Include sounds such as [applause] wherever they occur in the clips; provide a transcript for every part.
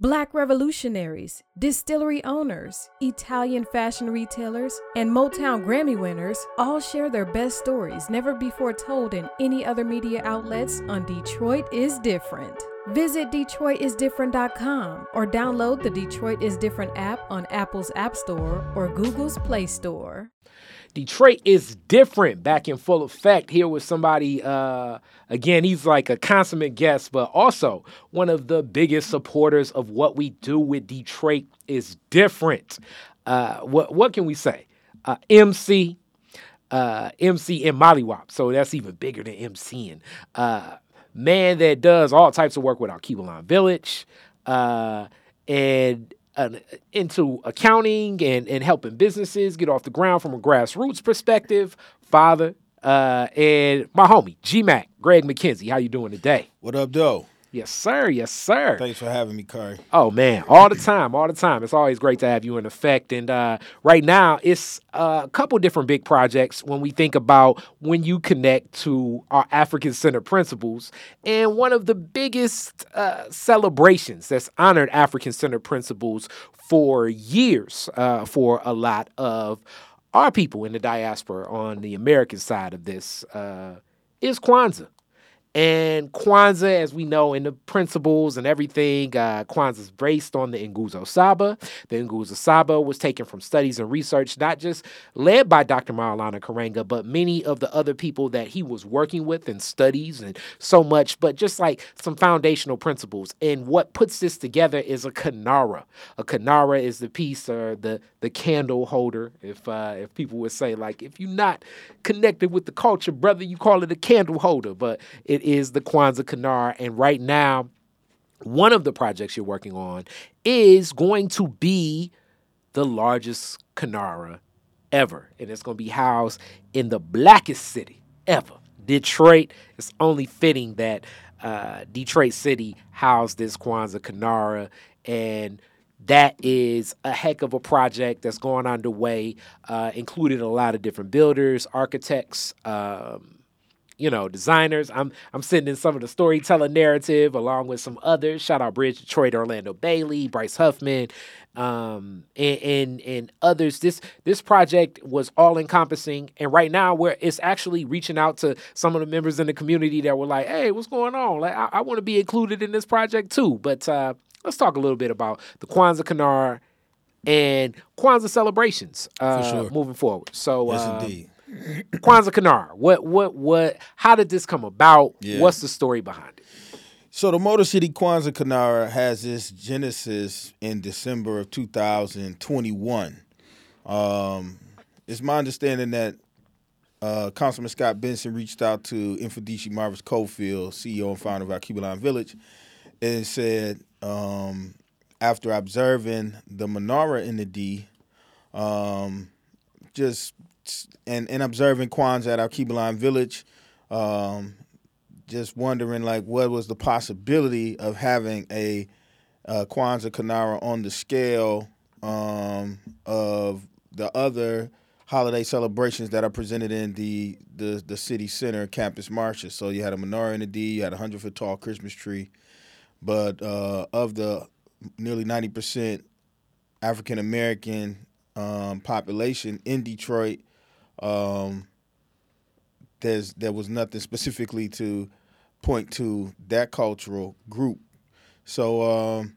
Black revolutionaries, distillery owners, Italian fashion retailers, and Motown Grammy winners all share their best stories never before told in any other media outlets on Detroit is Different. Visit DetroitisDifferent.com or download the Detroit is Different app on Apple's App Store or Google's Play Store. Detroit is different back in full effect here with somebody uh, again he's like a consummate guest but also one of the biggest supporters of what we do with Detroit is different. Uh, what what can we say? Uh, MC uh, MC and Molly Wop. so that's even bigger than MCing uh, man that does all types of work with Alkebu-lan Village uh, and into accounting and, and helping businesses get off the ground from a grassroots perspective. Father, uh, and my homie G Mac, Greg McKenzie. How you doing today? What up, though? Yes, sir. Yes, sir. Thanks for having me, Curry. Oh man, all the time, all the time. It's always great to have you in effect. And uh, right now, it's a couple different big projects when we think about when you connect to our African Center principles. And one of the biggest uh, celebrations that's honored African Center principles for years uh, for a lot of our people in the diaspora on the American side of this uh, is Kwanzaa. And Kwanzaa, as we know in the principles and everything, uh, Kwanzaa is based on the Nguzo Saba. The Nguzo Saba was taken from studies and research, not just led by Dr. Maulana Karenga, but many of the other people that he was working with in studies and so much, but just like some foundational principles. And what puts this together is a Kinara. A Kinara is the piece or the, the candle holder, if, uh, if people would say, like, if you're not connected with the culture, brother, you call it a candle holder, but it is the Kwanzaa Kinara. And right now, one of the projects you're working on is going to be the largest Kinara ever. And it's going to be housed in the blackest city ever, Detroit. It's only fitting that uh, Detroit City housed this Kwanzaa Kinara. And that is a heck of a project that's going underway, uh, included a lot of different builders, architects, um, you know, designers. I'm I'm sending some of the storytelling narrative along with some others. Shout out Bridge Detroit, Orlando Bailey, Bryce Huffman, um, and, and and others. This this project was all encompassing, and right now where it's actually reaching out to some of the members in the community that were like, "Hey, what's going on? Like, I, I want to be included in this project too." But uh, let's talk a little bit about the Kwanzaa Kinara and Kwanzaa celebrations uh, sure. moving forward. So, Yes, uh, indeed. Kwanzaa Kinara. What what what? How did this come about? Yeah. What's the story behind it? So the Motor City Kwanzaa Kinara has its genesis in December of 2021. Um, it's my understanding that uh, Councilman Scott Benson reached out to Infodici Marvis Cofield, CEO and founder of Alkebu-lan Village, and said, um, after observing the menorah in the D, um, just and, and observing Kwanzaa at Alkebu-lan Village, um, just wondering like what was the possibility of having a uh, Kwanzaa Kinara on the scale um, of the other holiday celebrations that are presented in the the, the city center Campus Martius. So you had a menorah in the D, you had a hundred foot tall Christmas tree, but uh, of the nearly ninety percent African American um, population in Detroit, um, there's there was nothing specifically to point to that cultural group. So um,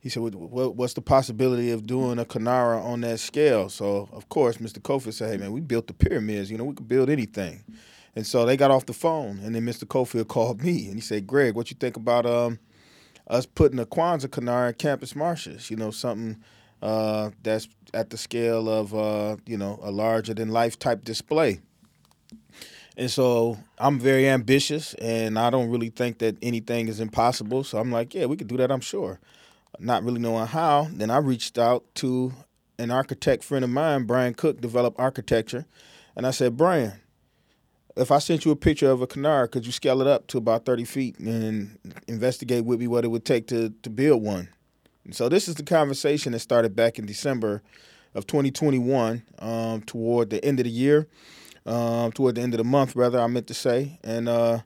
he said, what, "What's the possibility of doing a Kinara on that scale?" So of course, Mr. Kofi said, "Hey man, we built the pyramids. You know, we could build anything." And so they got off the phone, and then Mr. Cofield called me, and he said, "Greg, what you think about um, us putting a Kwanzaa Kinara at Campus Martius? You know, something uh, that's at the scale of uh, you know a larger than life type display." And so I'm very ambitious, and I don't really think that anything is impossible. So I'm like, yeah, we could do that. I'm sure. Not really knowing how, then I reached out to an architect friend of mine, Brian Cook, developed architecture, and I said, Brian, if I sent you a picture of a Kinara, could you scale it up to about 30 feet and investigate with me what it would take to to build one? So this is the conversation that started back in December of 2021, um, toward the end of the year um, toward the end of the month, rather, I meant to say, and uh,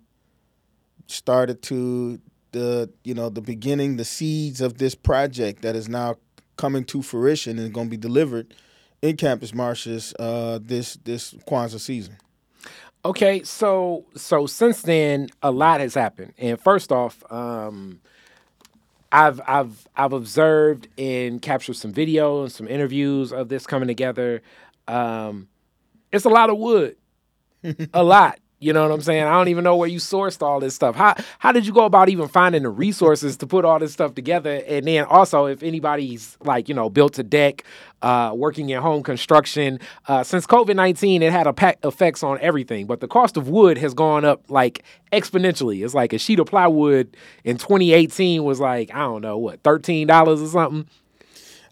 started to the you know the beginning, the seeds of this project that is now coming to fruition and going to be delivered in Campus Martius uh, this this Kwanzaa season. Okay, so so since then a lot has happened. And first off, um, I've I've I've observed and captured some video and some interviews of this coming together. Um, it's a lot of wood, a [laughs] lot. You know what I'm saying? I don't even know where you sourced all this stuff. How how did you go about even finding the resources to put all this stuff together? And then also, if anybody's like you know built a deck, uh, working in home construction, uh, since COVID nineteen, it had a pack effects on everything. But the cost of wood has gone up like exponentially. It's like a sheet of plywood in 2018 was like I don't know what thirteen dollars or something.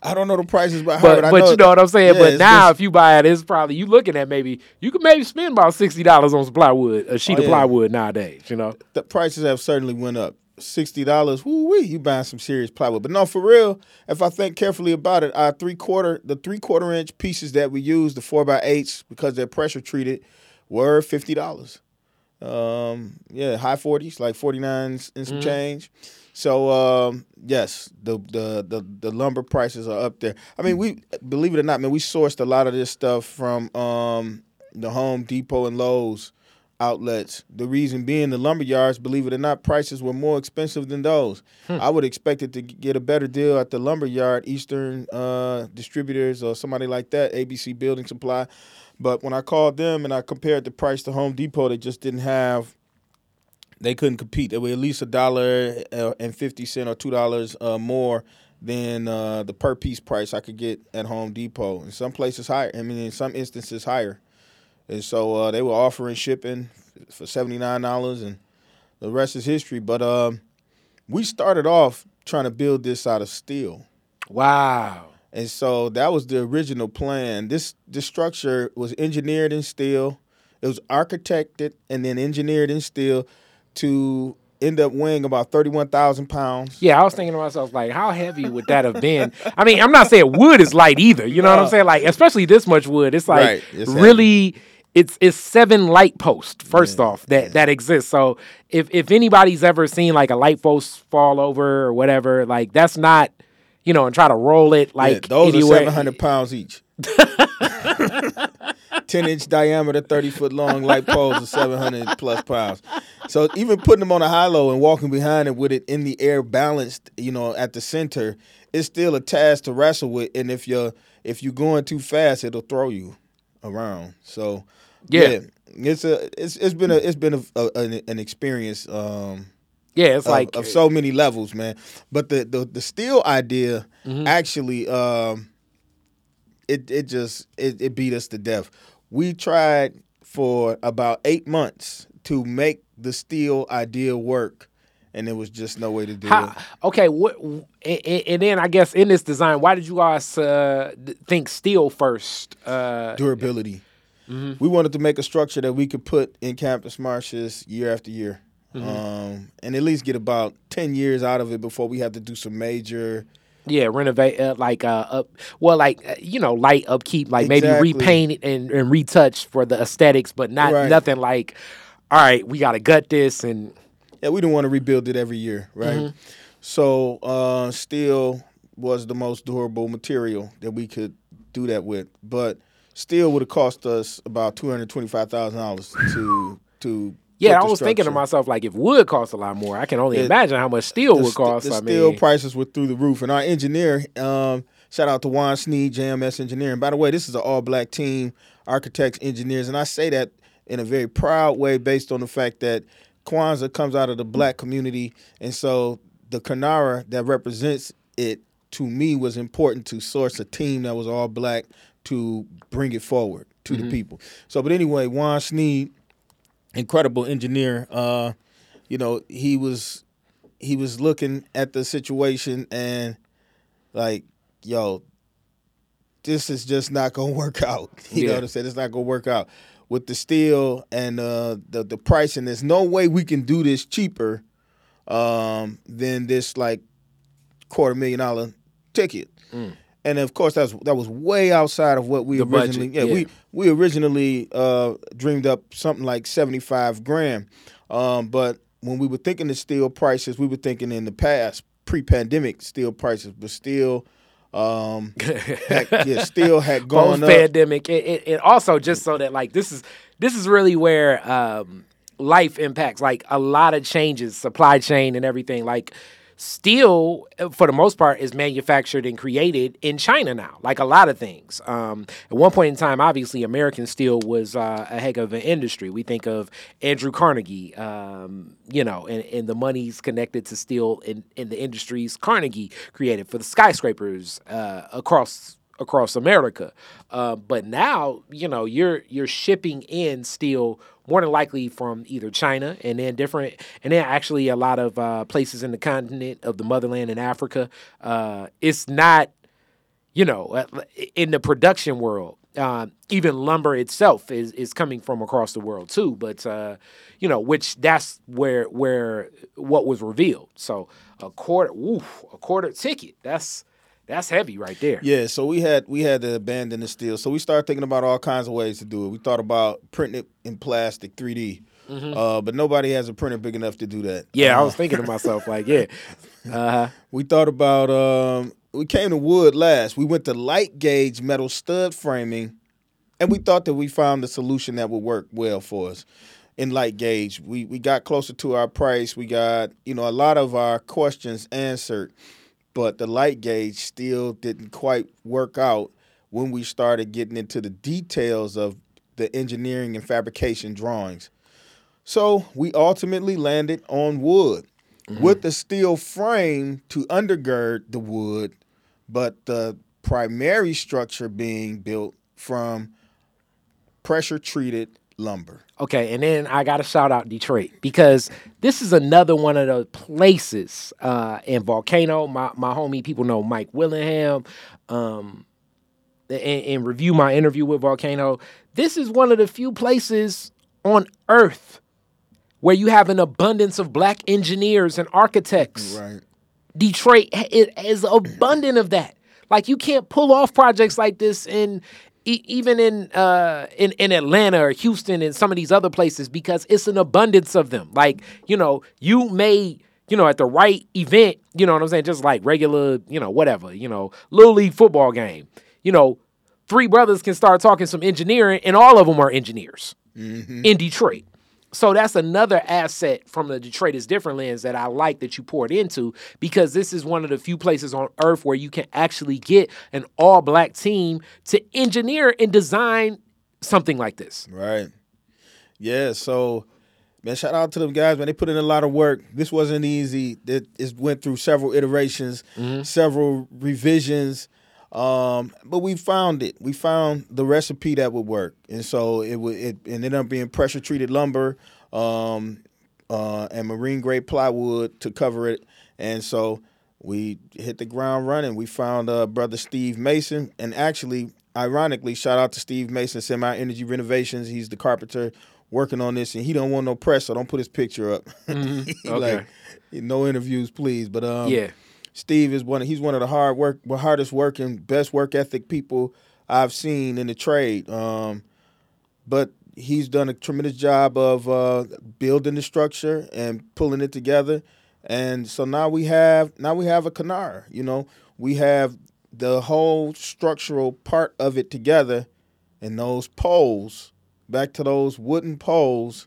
I don't know the prices, but But I but you know what I'm saying. yeah, but now, it's- if you buy it, it's probably you looking at maybe you could maybe spend about sixty dollars on some plywood, a sheet Oh, of yeah. plywood nowadays. You know. the prices have certainly went up. Sixty dollars, woo wee, you buying some serious plywood. But no, for real, if I think carefully about it, our three quarter, the three quarter inch pieces that we use, the four by eights, because they're pressure treated, were fifty dollars. Um, yeah, high forties, like forty nines and some change. So um, yes, the, the the the lumber prices are up there. I mean, we believe it or not, man, we sourced a lot of this stuff from um, the Home Depot and Lowe's outlets. The reason being, the lumber yards, believe it or not, prices were more expensive than those. I would expect it to get a better deal at the lumber yard, Eastern uh, Distributors, or somebody like that, ABC Building Supply. But when I called them and I compared the price to Home Depot, they just didn't have. They couldn't compete. They were at least a dollar uh, and fifty cent or two dollars uh, more than uh, the per piece price I could get at Home Depot. In some places higher. I mean, in some instances higher. And so uh, they were offering shipping for seventy nine dollars, and the rest is history. But um, we started off trying to build this out of steel. Wow. And so that was the original plan. This this structure was engineered in steel. It was architected and then engineered in steel to end up weighing about thirty one thousand pounds. Yeah, I was thinking to myself, like, how heavy would that have been? I mean, I'm not saying wood is light either. You know what I'm saying? Like, especially this much wood, it's like Right, it's heavy. really. It's it's seven light posts first off that that exists. So if if anybody's ever seen like a light post fall over or whatever, like that's not, you know, and try to roll it like yeah, those anywhere. are seven hundred pounds each. [laughs] [laughs] Ten inch diameter, thirty foot long light poles of seven hundred plus pounds. So even putting them on a high low and walking behind it with it in the air balanced, you know, at the center, it's still a task to wrestle with. And if you're if you're going too fast, it'll throw you around. So Yeah. it's a it's it's been a it's been a, a, an, an experience. Um, Yeah, it's of, like of so many levels, man. But the the, the steel idea Mm-hmm. actually um it it just it, it beat us to death. We tried for about eight months to make the steel idea work, and there was just no way to do How, it. okay, what? And, and- then I guess in this design, why did you guys uh, think steel first? Uh, Durability. Mm-hmm. We wanted to make a structure that we could put in Campus Martius year after year, Mm-hmm. um, and at least get about ten years out of it before we have to do some major. Yeah, renovate uh, like uh, up. Well, like uh, you know, light upkeep, like maybe repaint it and, and retouch for the aesthetics, but not Right. nothing like. All right, we got to gut this and Yeah, we didn't want to rebuild it every year, right? Mm-hmm. So uh, steel was the most durable material that we could do that with, but steel would have cost us about two hundred twenty-five thousand dollars to to. Yeah, I the was thinking to myself like if wood costs a lot more, I can only Yeah, imagine how much steel the, would cost. the I steel mean, prices were through the roof, and our engineer, um, shout out to Juan Sneed, JMS Engineering. By the way, this is an all-black team, architects, engineers, and I say that in a very proud way, based on the fact that Kwanzaa comes out of the black community, and so the Kinara that represents it to me was important to source a team that was all black to bring it forward to the people. So, but anyway, Juan Sneed, incredible engineer. Uh, you know, he was he was looking at the situation and like, yo, this is just not gonna [laughs] work out. [laughs] You know what I'm saying? It's not gonna work out with the steel and uh, the the pricing. There's no way we can do this cheaper um, than this like quarter million dollar ticket. And of course, that's that was way outside of what we The budget, originally. yeah, yeah. we we originally uh, dreamed up something like seventy five grand, um, but when we were thinking of steel prices, we were thinking in the past, pre-pandemic steel prices, but still, um, [laughs] had, yeah, still had gone Post up. pandemic. It, it, it also just so that like this is this is really where um, life impacts like a lot of changes, supply chain and everything. Like steel, uh, for the most part, is manufactured and created in China now. Like a lot of things. Um, at one point in time, obviously, American steel was uh, a heck of an industry. We think of Andrew Carnegie, um, you know, and, and the monies connected to steel in, in the industries Carnegie created for the skyscrapers uh, across across America. Uh, but now, you know, you're you're shipping in steel more than likely from either China and then different, and then actually a lot of uh, places in the continent of the motherland in Africa. Uh, it's not, you know, uh, in the production world. Uh, even lumber itself is is coming from across the world too, but uh, you know, which that's where where what was revealed. So a quarter, a quarter ticket. That's that's heavy right there. Yeah, so we had we had to abandon the steel. So we started thinking about all kinds of ways to do it. We thought about printing it in plastic, 3D. Uh, but nobody has a printer big enough to do that. Mm-hmm. Yeah, I Uh, was thinking to myself, like, yeah, [laughs] uh, we thought about um, we came to wood last. We went to light gauge metal stud framing, and we thought that we found the solution that would work well for us. In light gauge, we we got closer to our price. We got you know a lot of our questions answered, but the light gauge still didn't quite work out when we started getting into the details of the engineering and fabrication drawings. So we ultimately landed on wood mm-hmm. with the steel frame to undergird the wood, but the primary structure being built from pressure treated lumber. Okay, and then I got to shout out Detroit because this is another one of the places uh, in Volcano. My my homie, people know Mike Willingham, um, and, and review my interview with Volcano. This is one of the few places on Earth where you have an abundance of black engineers and architects. Right. Detroit it is abundant of that. Like you can't pull off projects like this in e- even in uh in in Atlanta or Houston and some of these other places because it's an abundance of them. Like you know you may you know at the right event you know what I'm saying just like regular you know whatever you know little league football game you know three brothers can start talking some engineering and all of them are engineers in Detroit. So that's another asset from the Detroit is different lens that I like that you poured into because this is one of the few places on earth where you can actually get an all black team to engineer and design something like this. Right. Yeah. So, man, shout out to them guys, man. They put in a lot of work. This wasn't easy. It, it went through several iterations, mm-hmm. several revisions. Um, but we found it. We found the recipe that would work, and so it would. It ended up being pressure treated lumber, um, uh, and marine grade plywood to cover it. And so we hit the ground running. We found uh, brother Steve Mason, and actually, ironically, shout out to Steve Mason, Semi Energy Renovations. He's the carpenter working on this, and he don't want no press, so don't put his picture up. [laughs] He Okay. like, no interviews, please. But um, Yeah. Steve is one. Of, he's one of the hard work, hardest working, best work ethic people I've seen in the trade. Um, but he's done a tremendous job of uh, building the structure and pulling it together. And so now we have now we have a Kinara. You know, we have the whole structural part of it together, and those poles. Back to those wooden poles.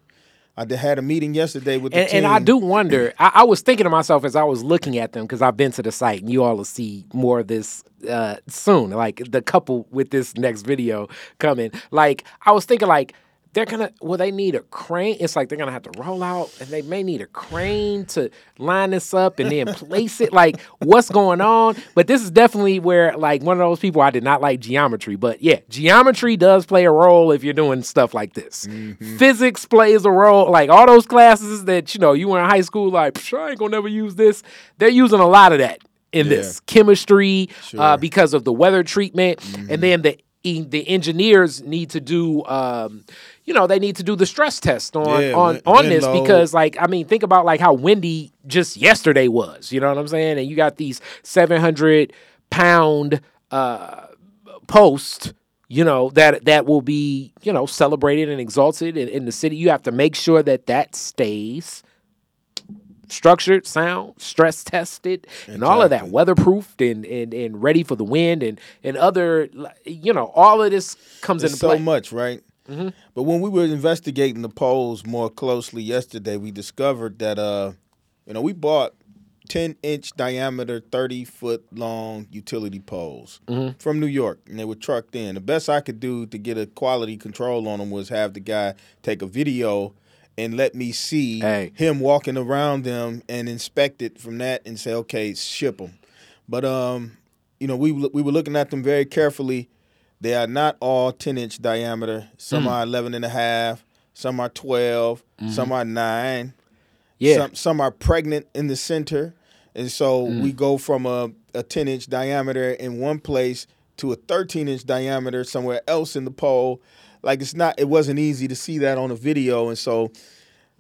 I had a meeting yesterday with the And, team. and I do wonder. I, I was thinking to myself as I was looking at them because I've been to the site, and you all will see more of this uh, soon. Like the couple with this next video coming. Like I was thinking, like they're gonna. well they need a crane? It's like they're gonna have to roll out, and they may need a crane to line this up and then place it. Like what's going on? But this is definitely where like one of those people I did not like geometry, but yeah, geometry does play a role if you're doing stuff like this. Physics plays a role. Like all those classes that you know you were in high school, like "Psh, I ain't gonna never use this. They're using a lot of that in this chemistry uh, Sure. Mm-hmm. because of the weather treatment, and then the the engineers need to do. Um, you know they need to do the stress test on Yeah, on on this because like I mean think about like how windy just yesterday was. You know what I'm saying? And you got these 700 pound uh, post you know that that will be you know celebrated and exalted in, in the city you have to make sure that that stays structured, sound, stress tested, and all of that, weatherproofed and, and and ready for the wind and and other, you know, all of this comes It's into so play. much, right? But when we were investigating the poles more closely yesterday, we discovered that uh, you know, we bought ten inch diameter, thirty foot long utility poles from New York, and they were trucked in. The best I could do to get a quality control on them was have the guy take a video and let me see Hey. him walking around them and inspect it from that and say, okay, ship them. But um, you know, we we were looking at them very carefully. They are not all 10 inch diameter. Some are 11 and a half. Some are 12. Some are nine. Yeah. Some, some are pregnant in the center. And so Mm. we go from a, a 10 inch diameter in one place to a 13 inch diameter somewhere else in the pole. Like it's not, it wasn't easy to see that on a video. And so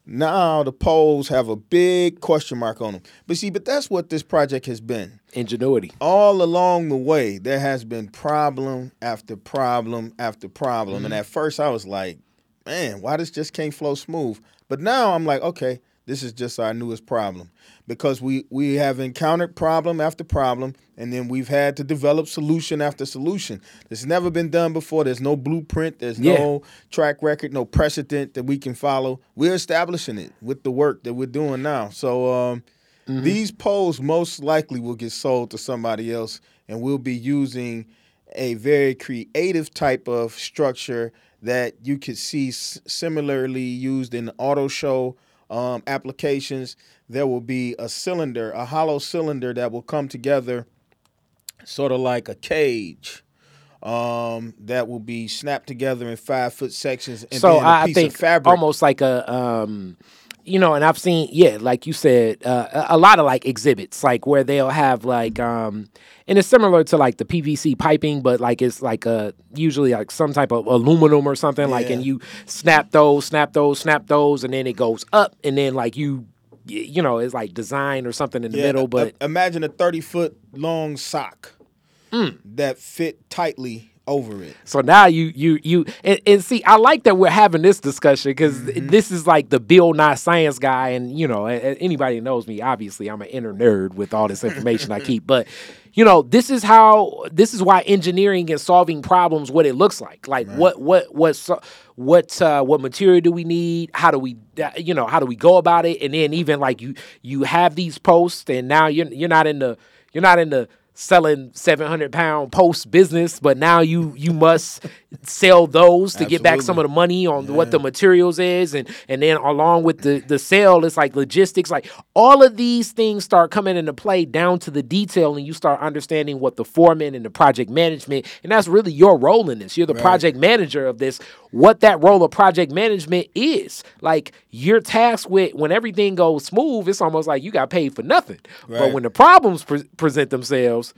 now the poles have a big question mark on them. But see, but that's what this project has been Ingenuity. all along the way, there has been problem after problem after problem. And mm-hmm. at first, I was like, man, why does this just can't flow smooth? But now I'm like, okay, this is just our newest problem because we we have encountered problem after problem, and then we've had to develop solution after solution. It's never been done before. There's no blueprint. There's Yeah. no track record, no precedent that we can follow. We're establishing it with the work that we're doing now. So. Um, these poles most likely will get sold to somebody else, and we'll be using a very creative type of structure that you could see s- similarly used in the auto show um, applications. There will be a cylinder, a hollow cylinder that will come together, sort of like a cage. Um, that will be snapped together in five foot sections, and so I think of fabric. almost like a um you know and i've seen yeah like you said uh, a a lot of like exhibits like where they'll have like um and it's similar to like the pvc piping but like it's like a usually like some type of aluminum or something like and you snap those snap those snap those and then it goes up and then like you you know it's like design or something in the Yeah, middle a- but imagine a thirty foot long sock Mm. that fit tightly over it. So now you you you and, and see, I like that we're having this discussion because Mm-hmm. this is like the Bill Nye science guy, and you know, anybody knows me, obviously, I'm an inner nerd with all this information I [laughs] keep. But you know, this is how this is why engineering and solving problems what it looks like. Like what what what so- what uh, what material do we need? How do we uh, you know how do we go about it? And then even like you you have these posts, and now you're you're not in the you're not in the selling 700 pound post business but now you you must sell those to get back some of the money on what the materials is. And and then along with the the sale it's like logistics like all of these things start coming into play down to the detail and you start understanding what the foreman and the project management and that's really your role in this. You're the project manager of this. What that role of project management is. Like you're tasked with when everything goes smooth it's almost like you got paid for nothing. But when the problems pre- present themselves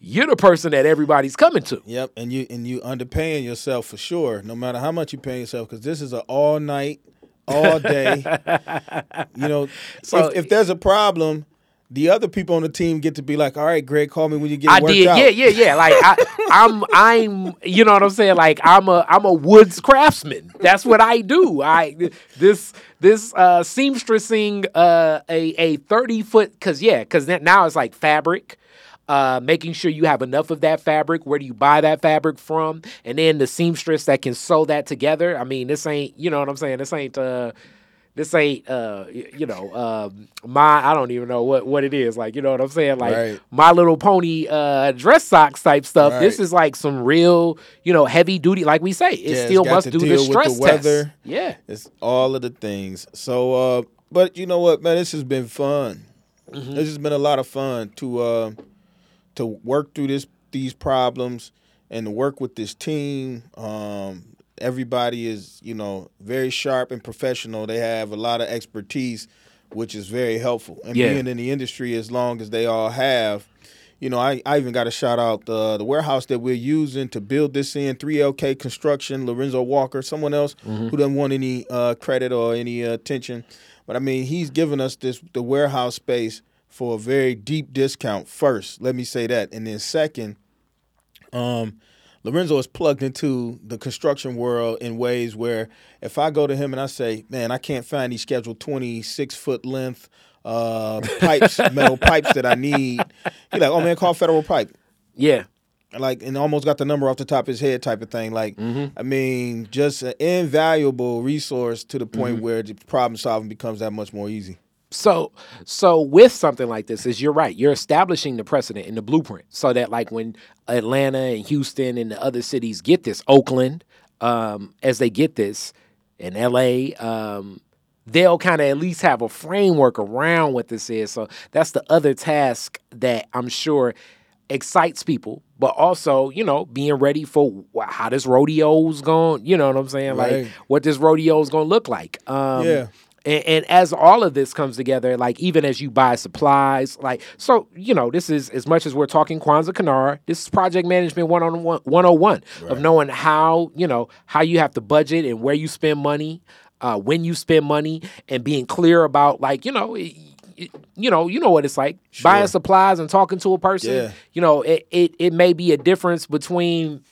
you're the person that everybody's coming to Yep, and you and you underpaying yourself for sure, no matter how much you pay yourself, because this is an all night, all day. [laughs] you know, So- if, if there's a problem, the other people on the team get to be like, "All right, Greg, call me when you get I worked did, out." yeah, yeah, yeah. Like I, I'm, I'm, you know what I'm saying? Like I'm a, I'm a woods craftsman. That's what I do. I this, this uh, seamstressing uh, a a 30 foot, because yeah, because now it's like fabric. Uh, making sure you have enough of that fabric. Where do you buy that fabric from? And then the seamstress that can sew that together. I mean, this ain't, you know what I'm saying? This ain't, uh, this ain't, uh, you know, um, my, I don't even know what what it is. Like, you know what I'm saying? Like Right. My Little Pony uh, dress socks type stuff. This is like some real, you know, heavy duty. Like we say, it Yeah, still must do the with the stress test. Yeah. It's all of the things. So, uh, but you know what, man? This has been fun. Mm-hmm. This has been a lot of fun to uh, to work through this these problems and to work with this team. Um, everybody is, you know, very sharp and professional. They have a lot of expertise, which is very helpful. And Yeah. being in the industry as long as they all have, you know, I, I even got to shout out the the warehouse that we're using to build this in 3LK Construction, Lorenzo Walker, someone else who doesn't want any uh, credit or any uh, attention, but I mean, he's given us this the warehouse space for a very deep discount. First, let me say that, and then second, um, Lorenzo is plugged into the construction world in ways where if I go to him and I say, "Man, I can't find these scheduled 26 foot length uh, [laughs] pipes, metal pipes that I need. he's like, oh man, call Federal Pipe. Yeah. Like and almost got the number off the top of his head type of thing. Like Mm-hmm. I mean, just an invaluable resource to the point Mm-hmm. where the problem solving becomes that much more easy. So, so with something like this, is you're right. You're establishing the precedent in the blueprint, so that like when Atlanta and Houston and the other cities get this, Oakland, um, as they get this, and LA, um, they'll kind of at least have a framework around what this is. So that's the other task that I'm sure excites people, but also you know being ready for how this rodeo's going. You know what I'm saying? Right. Like what this rodeo's going to look like. Um, Yeah. And, and as all of this comes together, like even as you buy supplies, like so, you know, this is as much as we're talking Kwanzaa Kinara, this is project management one on one, 101 of knowing how, you know, how you have to budget and where you spend money, uh, when you spend money, and being clear about like, you know, it, you know, you know what it's like buying supplies and talking to a person. Yeah. You know, it, it it may be a difference between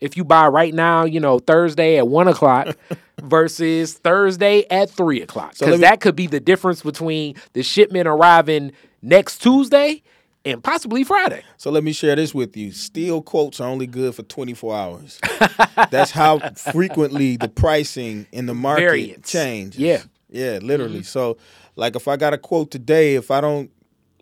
if you buy right now, you know, Thursday at one o'clock [laughs] versus Thursday at three o'clock. Because me- that could be the difference between the shipment arriving next Tuesday and possibly Friday. So let me share this with you. Steel quotes are only good for 24 hours. [laughs] That's how frequently the pricing in the market Variance. changes. Yeah. Mm-hmm. Yeah, literally. So like if I got a quote today, if I don't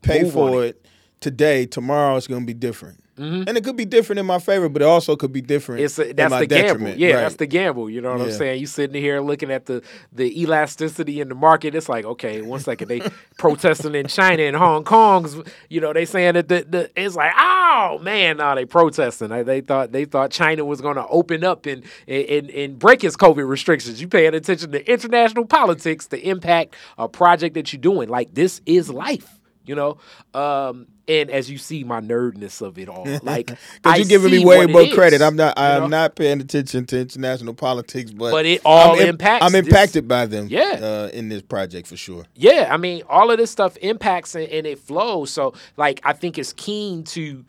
pay Move for on it. today, tomorrow it's going to be different. And it could be different in my favor, but it also could be different Mm-hmm. It's a, in that's my the gamble. detriment. Yeah, Right. that's the gamble. You know what I'm saying? You sitting here looking at the the elasticity in the market. It's like, okay, one second they [laughs] protesting in China and Hong Kong's. You know, they saying that the, the it's like, oh man, no, they protesting. They, they thought they thought China was going to open up and, and and break its COVID restrictions. You paying attention to international politics, the impact a project that you're doing. Like this is life. You know, um, and as you see, my nerdness of it all, [laughs] like Because you're giving me way more is, credit. I'm not. I'm know? not paying attention to international politics, but But it all I'm im- impacts I'm this- impacted by them. Yeah. uh, in this project for sure. Yeah, I mean, all of this stuff impacts and, and it flows. So, like, I think it's keen to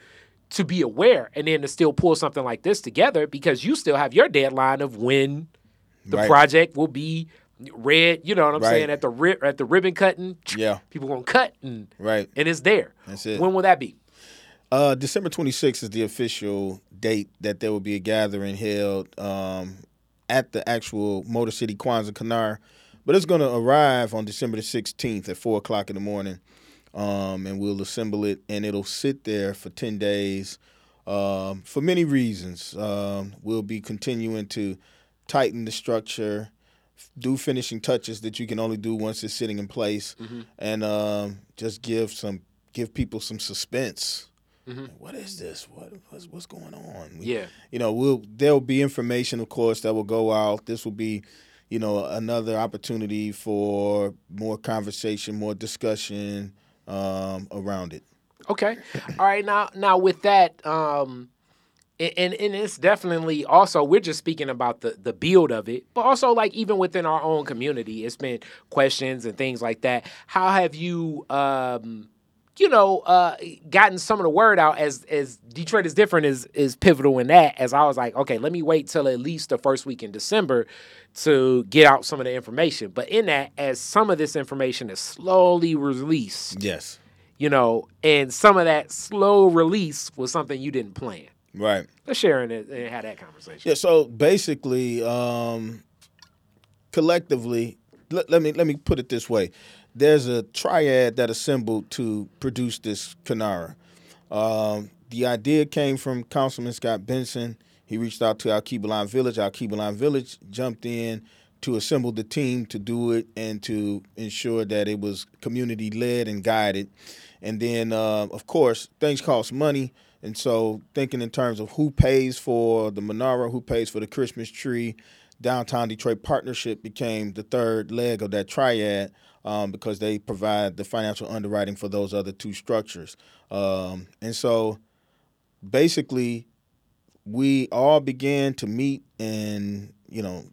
to be aware and then to still pull something like this together because you still have your deadline of when the Right. project will be read. You know what I'm Right. saying? At the ri- at the ribbon cutting, [tsk] Yeah. people gonna cut and Right. and it's there. That's it. When will that be? Uh, December 26th is the official date that there will be a gathering held um, at the actual Motor City Kwanzaa Kinara. But it's going to arrive on December the 16th at 4 o'clock in the morning. Um, and we'll assemble it, and it'll sit there for 10 days um, for many reasons. Um, we'll be continuing to tighten the structure, do finishing touches that you can only do once it's sitting in place, and um, just give some give people some suspense. Like, What is this? What what's, what's going on? We- Yeah. you know, we'll there'll be information, of course, that will go out. This will be, you know, another opportunity for more conversation, more discussion um, around it. Okay. All right. Now, now with that, um, and and it's definitely also we're just speaking about the the build of it, but also like even within our own community, it's been questions and things like that. How have you, um, you know, uh, gotten some of the word out as as Detroit is different is is pivotal in that. As I was like, okay, let me wait till at least the first week in December to get out some of the information. But in that, as some of this information is slowly released Yes. you know, and some of that slow release was something you didn't plan. Right. Let's share it and have that conversation. Yeah. So basically, um, collectively, let, let me let me put it this way: there's a triad that assembled to produce this Kinara. Um, the idea came from Councilman Scott Benson. He reached out to Alkebu-lan Village. Alkebu-lan Village jumped in to assemble the team to do it and to ensure that it was community led and guided. And then, uh, of course, things cost money. And so, thinking in terms of who pays for the menorah, who pays for the Christmas tree, Downtown Detroit Partnership became the third leg of that triad um, because they provide the financial underwriting for those other two structures. Um, and so, basically, we all began to meet and you know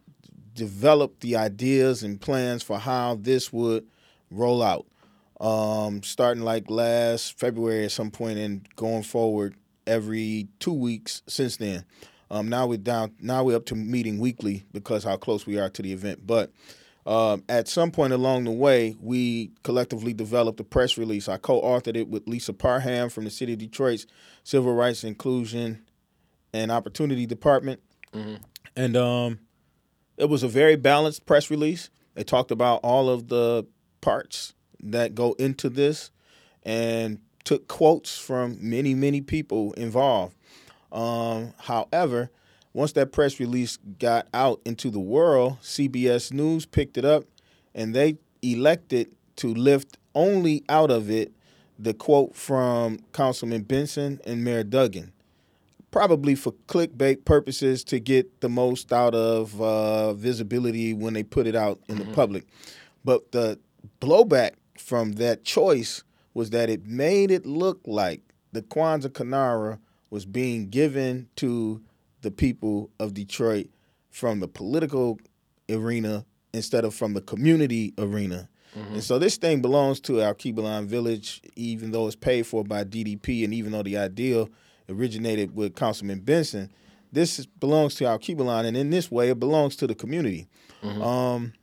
develop the ideas and plans for how this would roll out um, starting like last february at some point and going forward every two weeks since then um, now we're down now we're up to meeting weekly because how close we are to the event but Um, at some point along the way, we collectively developed a press release. I co-authored it with Lisa Parham from the City of Detroit's Civil Rights Inclusion and Opportunity Department, and um, it was a very balanced press release. They talked about all of the parts that go into this, and took quotes from many, many people involved. Um, however, once that press release got out into the world, CBS News picked it up and they elected to lift only out of it the quote from Councilman Benson and Mayor Duggan, probably for clickbait purposes to get the most out of uh, visibility when they put it out in the public. But the blowback from that choice was that it made it look like the Kwanzaa Kinara was being given to the people of Detroit from the political arena instead of from the community arena. And so this thing belongs to Alkebu-lan village, even though it's paid for by DDP, and even though the ideal originated with Councilman Benson, this belongs to Alkebu-lan, and in this way, it belongs to the community. Um,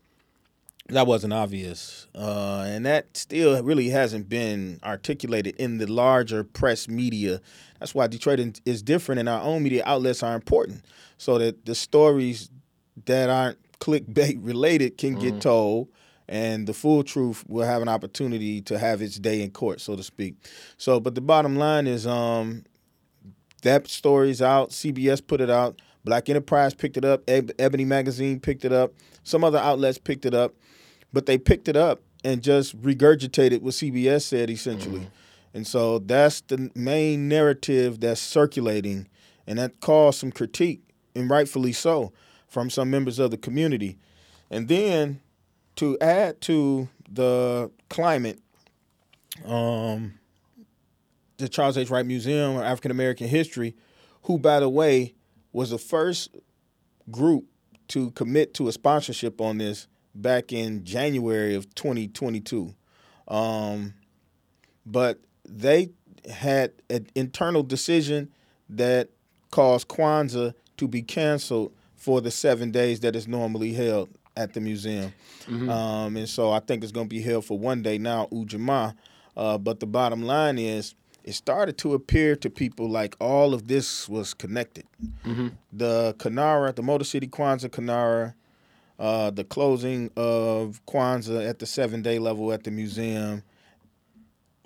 that wasn't obvious, uh, and that still really hasn't been articulated in the larger press media. That's why Detroit is different, and our own media outlets are important, so that the stories that aren't clickbait [laughs] related can get told, and the full truth will have an opportunity to have its day in court, so to speak. So, but the bottom line is, um, that story's out. CBS put it out. Black Enterprise picked it up. Ebony Magazine picked it up. Some other outlets picked it up, but they picked it up and just regurgitated what CBS said essentially. And so that's the main narrative that's circulating, and that caused some critique, and rightfully so, from some members of the community. And then to add to the climate, um, the Charles H. Wright Museum of African American History, who, by the way, was the first group to commit to a sponsorship on this back in January of 2022. Um, but they had an internal decision that caused Kwanzaa to be canceled for the seven days that is normally held at the museum. Um, and so I think it's going to be held for one day now, Ujamaa. Uh, but the bottom line is, it started to appear to people like all of this was connected. The Kinara, the Motor City Kwanzaa Kinara, uh, the closing of Kwanzaa at the seven day level at the museum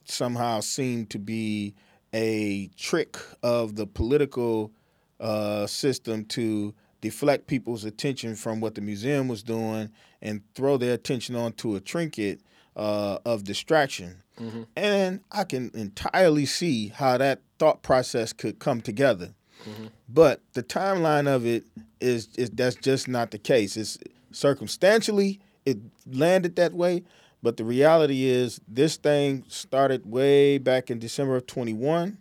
somehow seemed to be a trick of the political uh, system to deflect people's attention from what the museum was doing and throw their attention onto a trinket uh, of distraction. And I can entirely see how that thought process could come together. But the timeline of it is, is that's just not the case. It's circumstantially it landed that way, but the reality is this thing started way back in December of 21.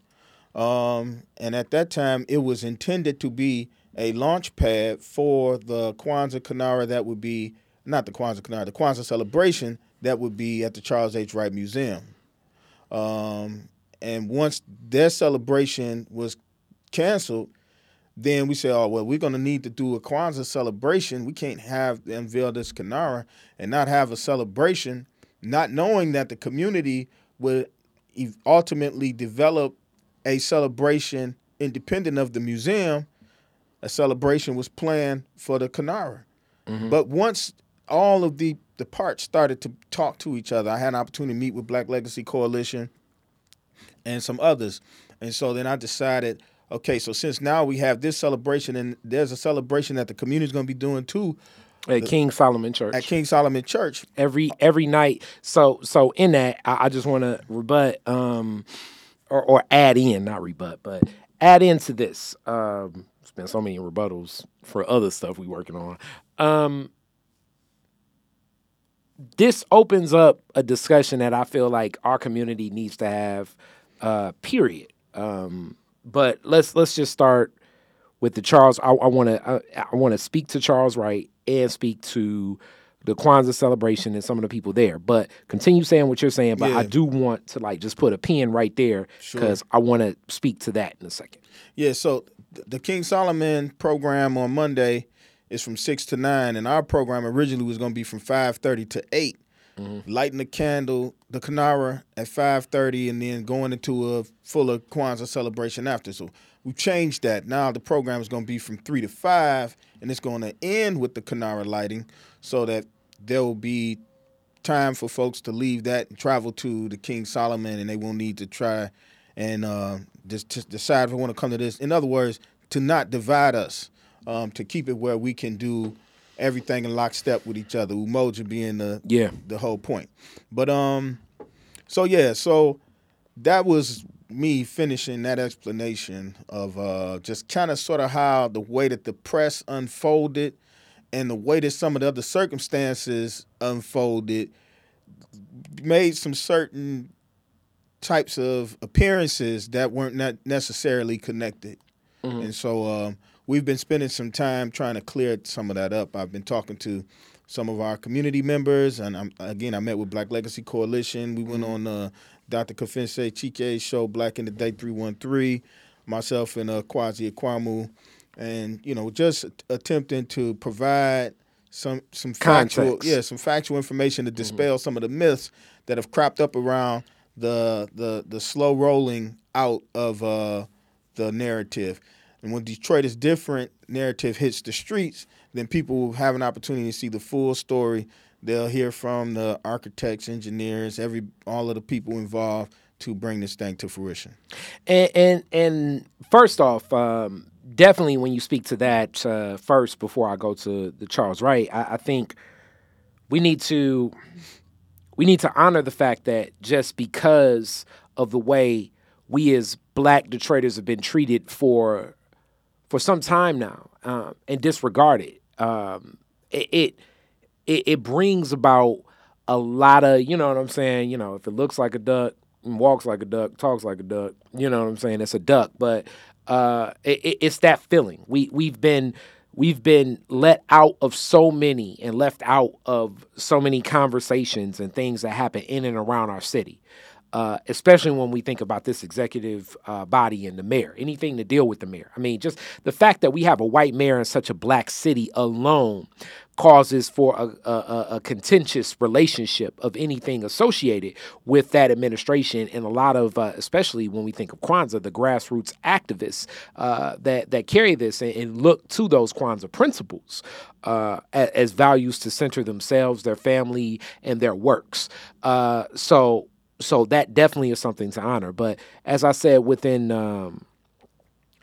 Um, and at that time, it was intended to be a launch pad for the Kwanzaa Kinara that would be, not the Kwanzaa Kinara, the Kwanzaa celebration that would be at the Charles H. Wright Museum. Um, and once their celebration was canceled, then we say, oh, well, we're going to need to do a Kwanzaa celebration. We can't have unveil this Kinara and not have a celebration, not knowing that the community would ultimately develop a celebration independent of the museum. A celebration was planned for the Kinara. Mm-hmm. But once all of the, the parts started to talk to each other, I had an opportunity to meet with Black Legacy Coalition and some others. And so then I decided, okay, so since now we have this celebration and there's a celebration that the community is going to be doing too At King Solomon Church. at King Solomon Church. every every night. So so in that, I, I just want to rebut um or, or add in, not rebut, but add into this. Um, it's been so many rebuttals for other stuff we working on. Um, this opens up a discussion that I feel like our community needs to have. Uh, period. Um, but let's let's just start with the Charles. I want to I, want to speak to Charles Wright and speak to the Kwanzaa celebration and some of the people there. But continue saying what you're saying. But I do want to like just put a pin right there because I want to speak to that in a second. Yeah, so the King Solomon program on Monday is from six to nine, and our program originally was going to be from five thirty to 8 Mm-hmm. Lighting the candle, the Kinara at five thirty, and then going into a fuller Kwanzaa celebration after. So we changed that. Now the program is going to be from three to five, and it's going to end with the Kinara lighting, so that there will be time for folks to leave that and travel to the King Solomon, and they won't need to try and uh, just, just decide if they want to come to this. In other words, to not divide us, um, to keep it where we can do everything in lockstep with each other. Umoja being the Yeah. the whole point. But um, so yeah, so that was me finishing that explanation of uh, just kind of sort of how the way that the press unfolded and the way that some of the other circumstances unfolded made some certain types of appearances that weren't not necessarily connected. And so um, we've been spending some time trying to clear some of that up. I've been talking to some of our community members, and I'm, again, I met with Black Legacy Coalition. We went on uh, Dr. Kefentse Chike's show, Black in the Day 313, myself and uh, Kwazi Akwamu, and, you know, just attempting to provide some some factual, Context. yeah, some factual information to dispel some of the myths that have cropped up around the the the slow rolling out of uh, the narrative. And when Detroit is different, narrative hits the streets, then people will have an opportunity to see the full story. They'll hear from the architects, engineers, every all of the people involved to bring this thing to fruition. And and, and first off, um, definitely when you speak to that uh, first, before I go to the Charles Wright, I, I think we need to we need to honor the fact that just because of the way we as black Detroiters have been treated for for some time now um, and disregarded, um, it, it it brings about a lot of you know what I'm saying. You know, if it looks like a duck, and walks like a duck, talks like a duck, you know what I'm saying. It's a duck, but uh, it- it's that feeling. We we've been we've been let out of so many and left out of so many conversations and things that happen in and around our city. Uh, especially when we think about this executive uh, body and the mayor, anything to deal with the mayor. I mean, just the fact that we have a white mayor in such a black city alone causes for a, a, a- contentious relationship of anything associated with that administration, and a lot of, uh, especially when we think of Kwanzaa, the grassroots activists uh, that that carry this and, and look to those Kwanzaa principles uh, as, as values to center themselves, their family, and their works. So so that definitely is something to honor. But as I said, within um,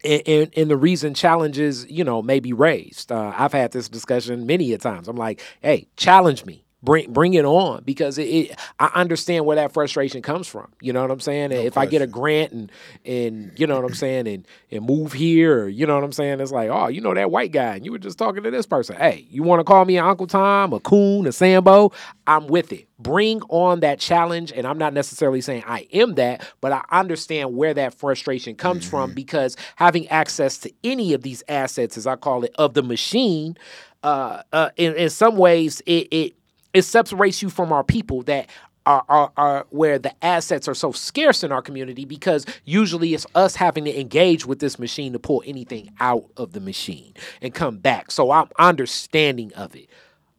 and, and the reason challenges, you know, may be raised. Uh, I've had this discussion many a times. I'm like, hey, challenge me. Bring bring it on because it, it I understand where that frustration comes from. You know what I'm saying? if I get a grant and and you know what I'm saying and and move here, or, you know what I'm saying? It's like, oh, you know that white guy, and you were just talking to this person. Hey, you want to call me Uncle Tom, a Coon, a Sambo? I'm with it. Bring on that challenge, and I'm not necessarily saying I am that, but I understand where that frustration comes from because having access to any of these assets, as I call it, of the machine, uh, uh, in, in some ways, it, it it separates you from our people that are, are, are where the assets are so scarce in our community because usually it's us having to engage with this machine to pull anything out of the machine and come back. So I'm understanding of it.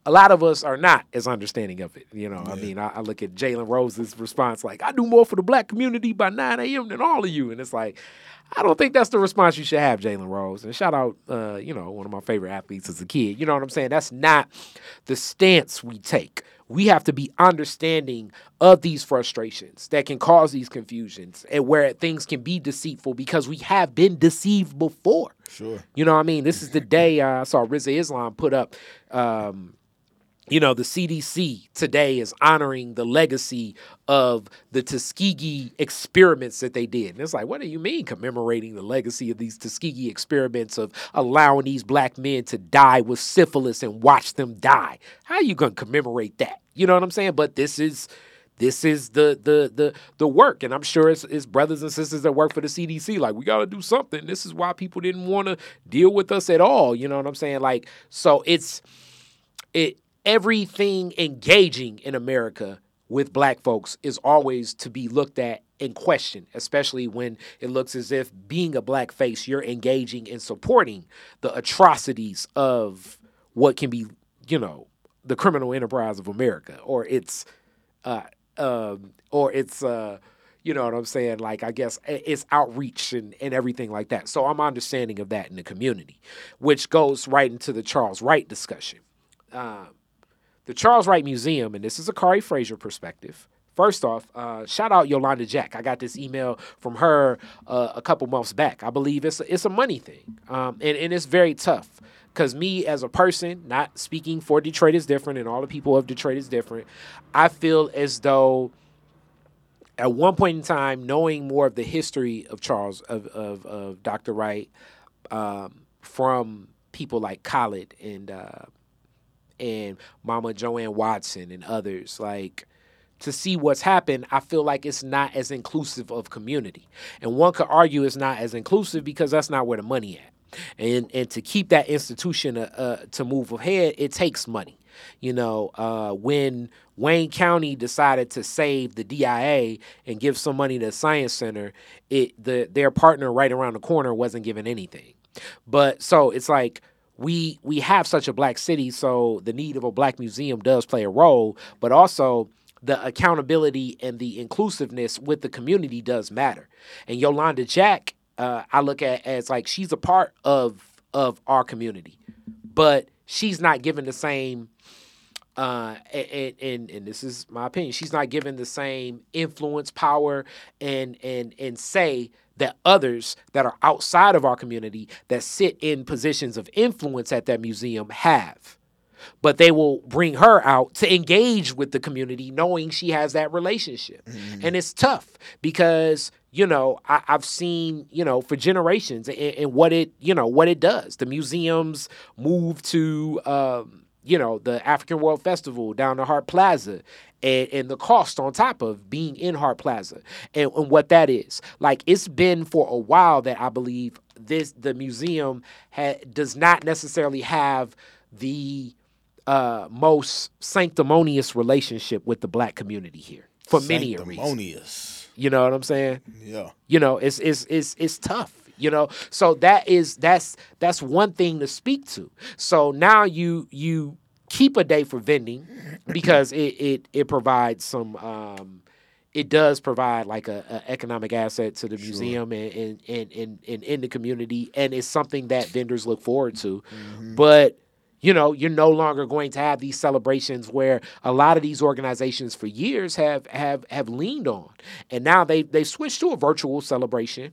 A lot of us are not as understanding of it. You know, I mean, I, I look at Jalen Rose's response like, I do more for the black community by 9 a.m. than all of you. And it's like, I don't think that's the response you should have, Jalen Rose. And shout out, uh, you know, one of my favorite athletes as a kid. You know what I'm saying? That's not the stance we take. We have to be understanding of these frustrations that can cause these confusions and where things can be deceitful because we have been deceived before. Sure. You know what I mean? This is the day uh, I saw Rizza Islam put up. Um, you know, the CDC today is honoring the legacy of the Tuskegee experiments that they did. And it's like, what do you mean commemorating the legacy of these Tuskegee experiments of allowing these black men to die with syphilis and watch them die? How are you going to commemorate that? You know what I'm saying? But this is this is the the the the work and i'm sure it's, it's brothers and sisters that work for the cdc like we got to do something this is why people didn't want to deal with us at all you know what i'm saying like so it's it everything engaging in America with black folks is always to be looked at and questioned, especially when it looks as if being a black face, you're engaging and supporting the atrocities of what can be, you know, the criminal enterprise of America or its, uh, um, or its, uh, you know what I'm saying? Like, I guess it's outreach and, and everything like that. So I'm understanding of that in the community, which goes right into the Charles Wright discussion. Um, the Charles Wright Museum, and this is a Khary Frazier perspective. First off, uh, shout out Yolanda Jack. I got this email from her uh, a couple months back. I believe it's a, it's a money thing, um, and, and it's very tough because me as a person, not speaking for Detroit is different, and all the people of Detroit is different. I feel as though at one point in time, knowing more of the history of Charles of of, of Dr. Wright um, from people like Khaled and uh, and Mama JoAnn Watson and others, like to see what's happened, I feel like it's not as inclusive of community. And one could argue it's not as inclusive because that's not where the money at. And and to keep that institution uh, uh, to move ahead, it takes money. You know, uh, when Wayne County decided to save the DIA and give some money to the Science Center, it the their partner right around the corner wasn't given anything. But so it's like we we have such a black city, so the need of a black museum does play a role, but also the accountability and the inclusiveness with the community does matter. And Yolanda Jack, uh, I look at as like she's a part of of our community, but she's not given the same uh, and, and and this is my opinion. She's not given the same influence, power, and and and say that others that are outside of our community that sit in positions of influence at that museum have. But they will bring her out to engage with the community, knowing she has that relationship, mm-hmm. and it's tough because you know I, have seen you know for generations and, and, what it you know what it does. The museums move to. Um, you know, the African World Festival down the Hart Plaza and, and the cost on top of being in Hart Plaza and, and what that is. Like it's been for a while that I believe this the museum ha- does not necessarily have the uh, most sanctimonious relationship with the black community here for many reasons. You know what I'm saying? Yeah. You know, it's it's it's it's tough you know so that is that's that's one thing to speak to so now you you keep a day for vending because it it, it provides some um, it does provide like a, a, economic asset to the museum and, and, and, and, and in the community and it's something that vendors look forward to mm-hmm. but you know you're no longer going to have these celebrations where a lot of these organizations for years have have have leaned on and now they they switched to a virtual celebration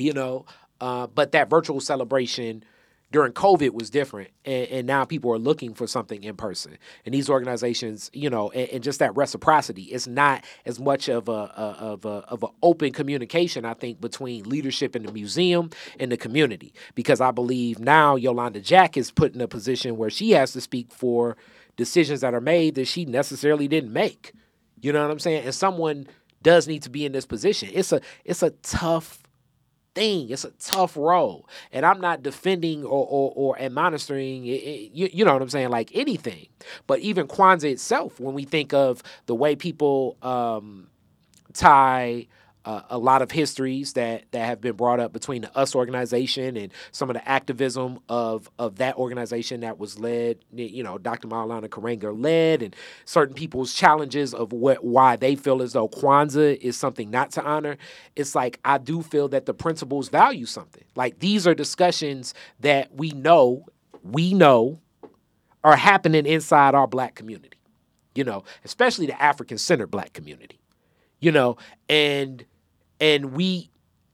you know. Uh, but that virtual celebration during COVID was different, and, and, now people are looking for something in person. And these organizations, you know, and, and just that reciprocity, it's not as much of a, a of a of an open communication, I think, between leadership in the museum and the community, because I believe now Yolanda Jack is put in a position where she has to speak for decisions that are made that she necessarily didn't make. You know what I'm saying? And someone does need to be in this position. It's a it's a tough thing. It's a tough role, and I'm not defending or or, or administering. It, it, you, you know what I'm saying? Like anything, but even Kwanzaa itself, when we think of the way people um, tie uh, a lot of histories that that have been brought up between the US organization and some of the activism of of that organization that was led, you know, Dr. Maulana Karenga led, and certain people's challenges of what why they feel as though Kwanzaa is something not to honor. It's like I do feel that the principles value something. Like these are discussions that we know, we know, are happening inside our black community. You know, especially the African centered black community you know, and and we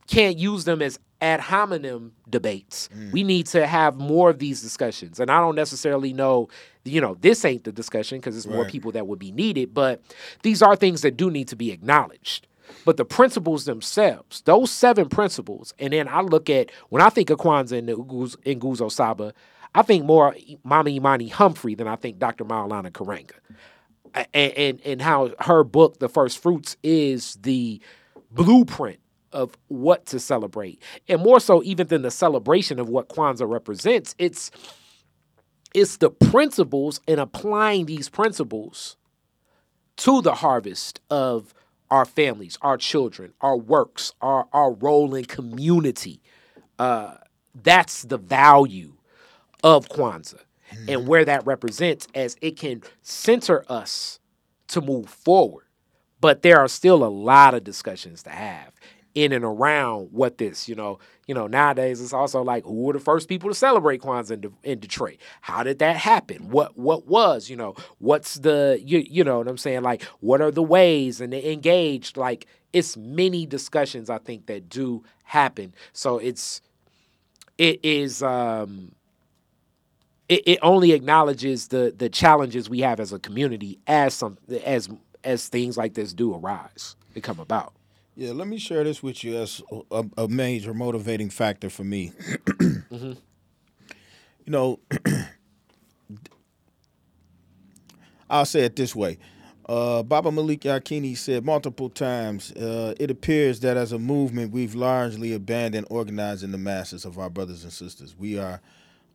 can't use them as ad hominem debates. Mm. We need to have more of these discussions. And I don't necessarily know, you know, this ain't the discussion because it's right. more people that would be needed, but these are things that do need to be acknowledged. But the principles themselves, those seven principles, and then I look at when I think of Kwanzaa and Nguzo Saba, I think more Mama Imani Humphrey than I think Dr. Maulana Karenga. And, and, and how her book, The First Fruits, is the blueprint of what to celebrate. And more so even than the celebration of what Kwanzaa represents, it's it's the principles and applying these principles to the harvest of our families, our children, our works, our, our role in community. Uh, that's the value of Kwanzaa. and where that represents as it can center us to move forward. But there are still a lot of discussions to have in and around what this, you know, you know, nowadays it's also like who were the first people to celebrate Kwanzaa in, De- in Detroit? How did that happen? What what was, you know, what's the you you know what I'm saying? Like what are the ways and the engaged? Like it's many discussions I think that do happen. So it's it is um it, it only acknowledges the the challenges we have as a community as some as as things like this do arise and come about. Yeah, let me share this with you as a, a major motivating factor for me. [clears throat] Mm-hmm. You know, [clears throat] I'll say it this way. Uh, Baba Malik Yakini said multiple times, uh, it appears that as a movement, we've largely abandoned organizing the masses of our brothers and sisters. We are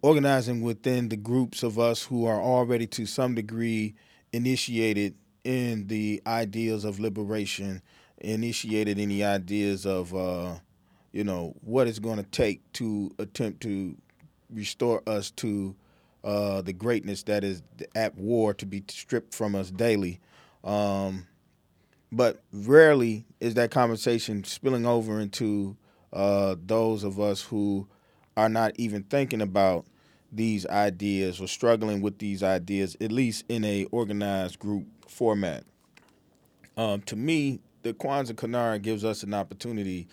organizing within the groups of us who are already to some degree initiated in the ideals of liberation, initiated in the ideas of, uh, you know, what it's going to take to attempt to restore us to uh, the greatness that is at war to be stripped from us daily. Um, but rarely is that conversation spilling over into uh, those of us who are not even thinking about these ideas or struggling with these ideas, at least in a organized group format. Um, to me, the Kwanzaa Kinara gives us an opportunity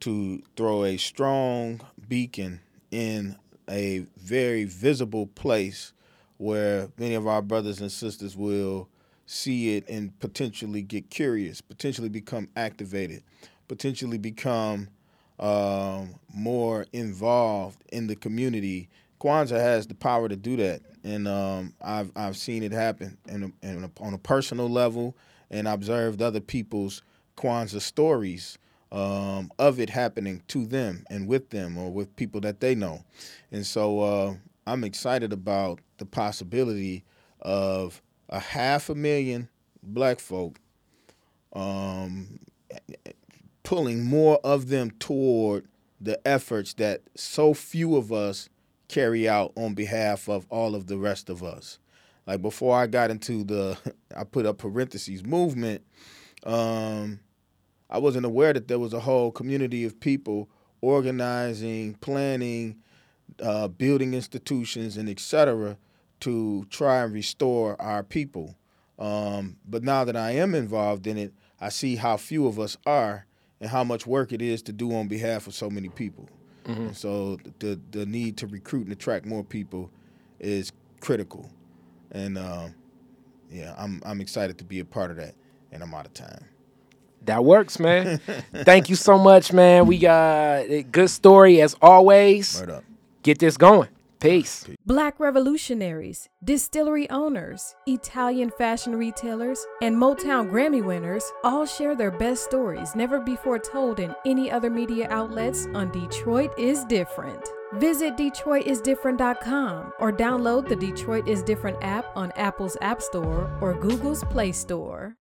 to throw a strong beacon in a very visible place where many of our brothers and sisters will see it and potentially get curious, potentially become activated, potentially become um, more involved in the community. Kwanzaa has the power to do that, and um, I've I've seen it happen, and, and on a personal level, and observed other people's Kwanzaa stories um, of it happening to them and with them or with people that they know. And so uh, I'm excited about the possibility of a half a million black folk um, pulling more of them toward the efforts that so few of us carry out on behalf of all of the rest of us. Like before I got into the, [laughs] I put up parentheses movement. Um, I wasn't aware that there was a whole community of people organizing, planning, uh, building institutions, and et cetera to try and restore our people. Um, but now that I am involved in it, I see how few of us are and how much work it is to do on behalf of so many people. Mm-hmm. so the the need to recruit and attract more people is critical, and uh, yeah, I'm I'm excited to be a part of that. And I'm out of time. That works, man. [laughs] Thank you so much, man. We got a good story as always. Right up. Get this going. Peace. Black revolutionaries, distillery owners, Italian fashion retailers, and Motown Grammy winners all share their best stories never before told in any other media outlets on Detroit is Different. Visit DetroitisDifferent.com or download the Detroit is Different app on Apple's App Store or Google's Play Store.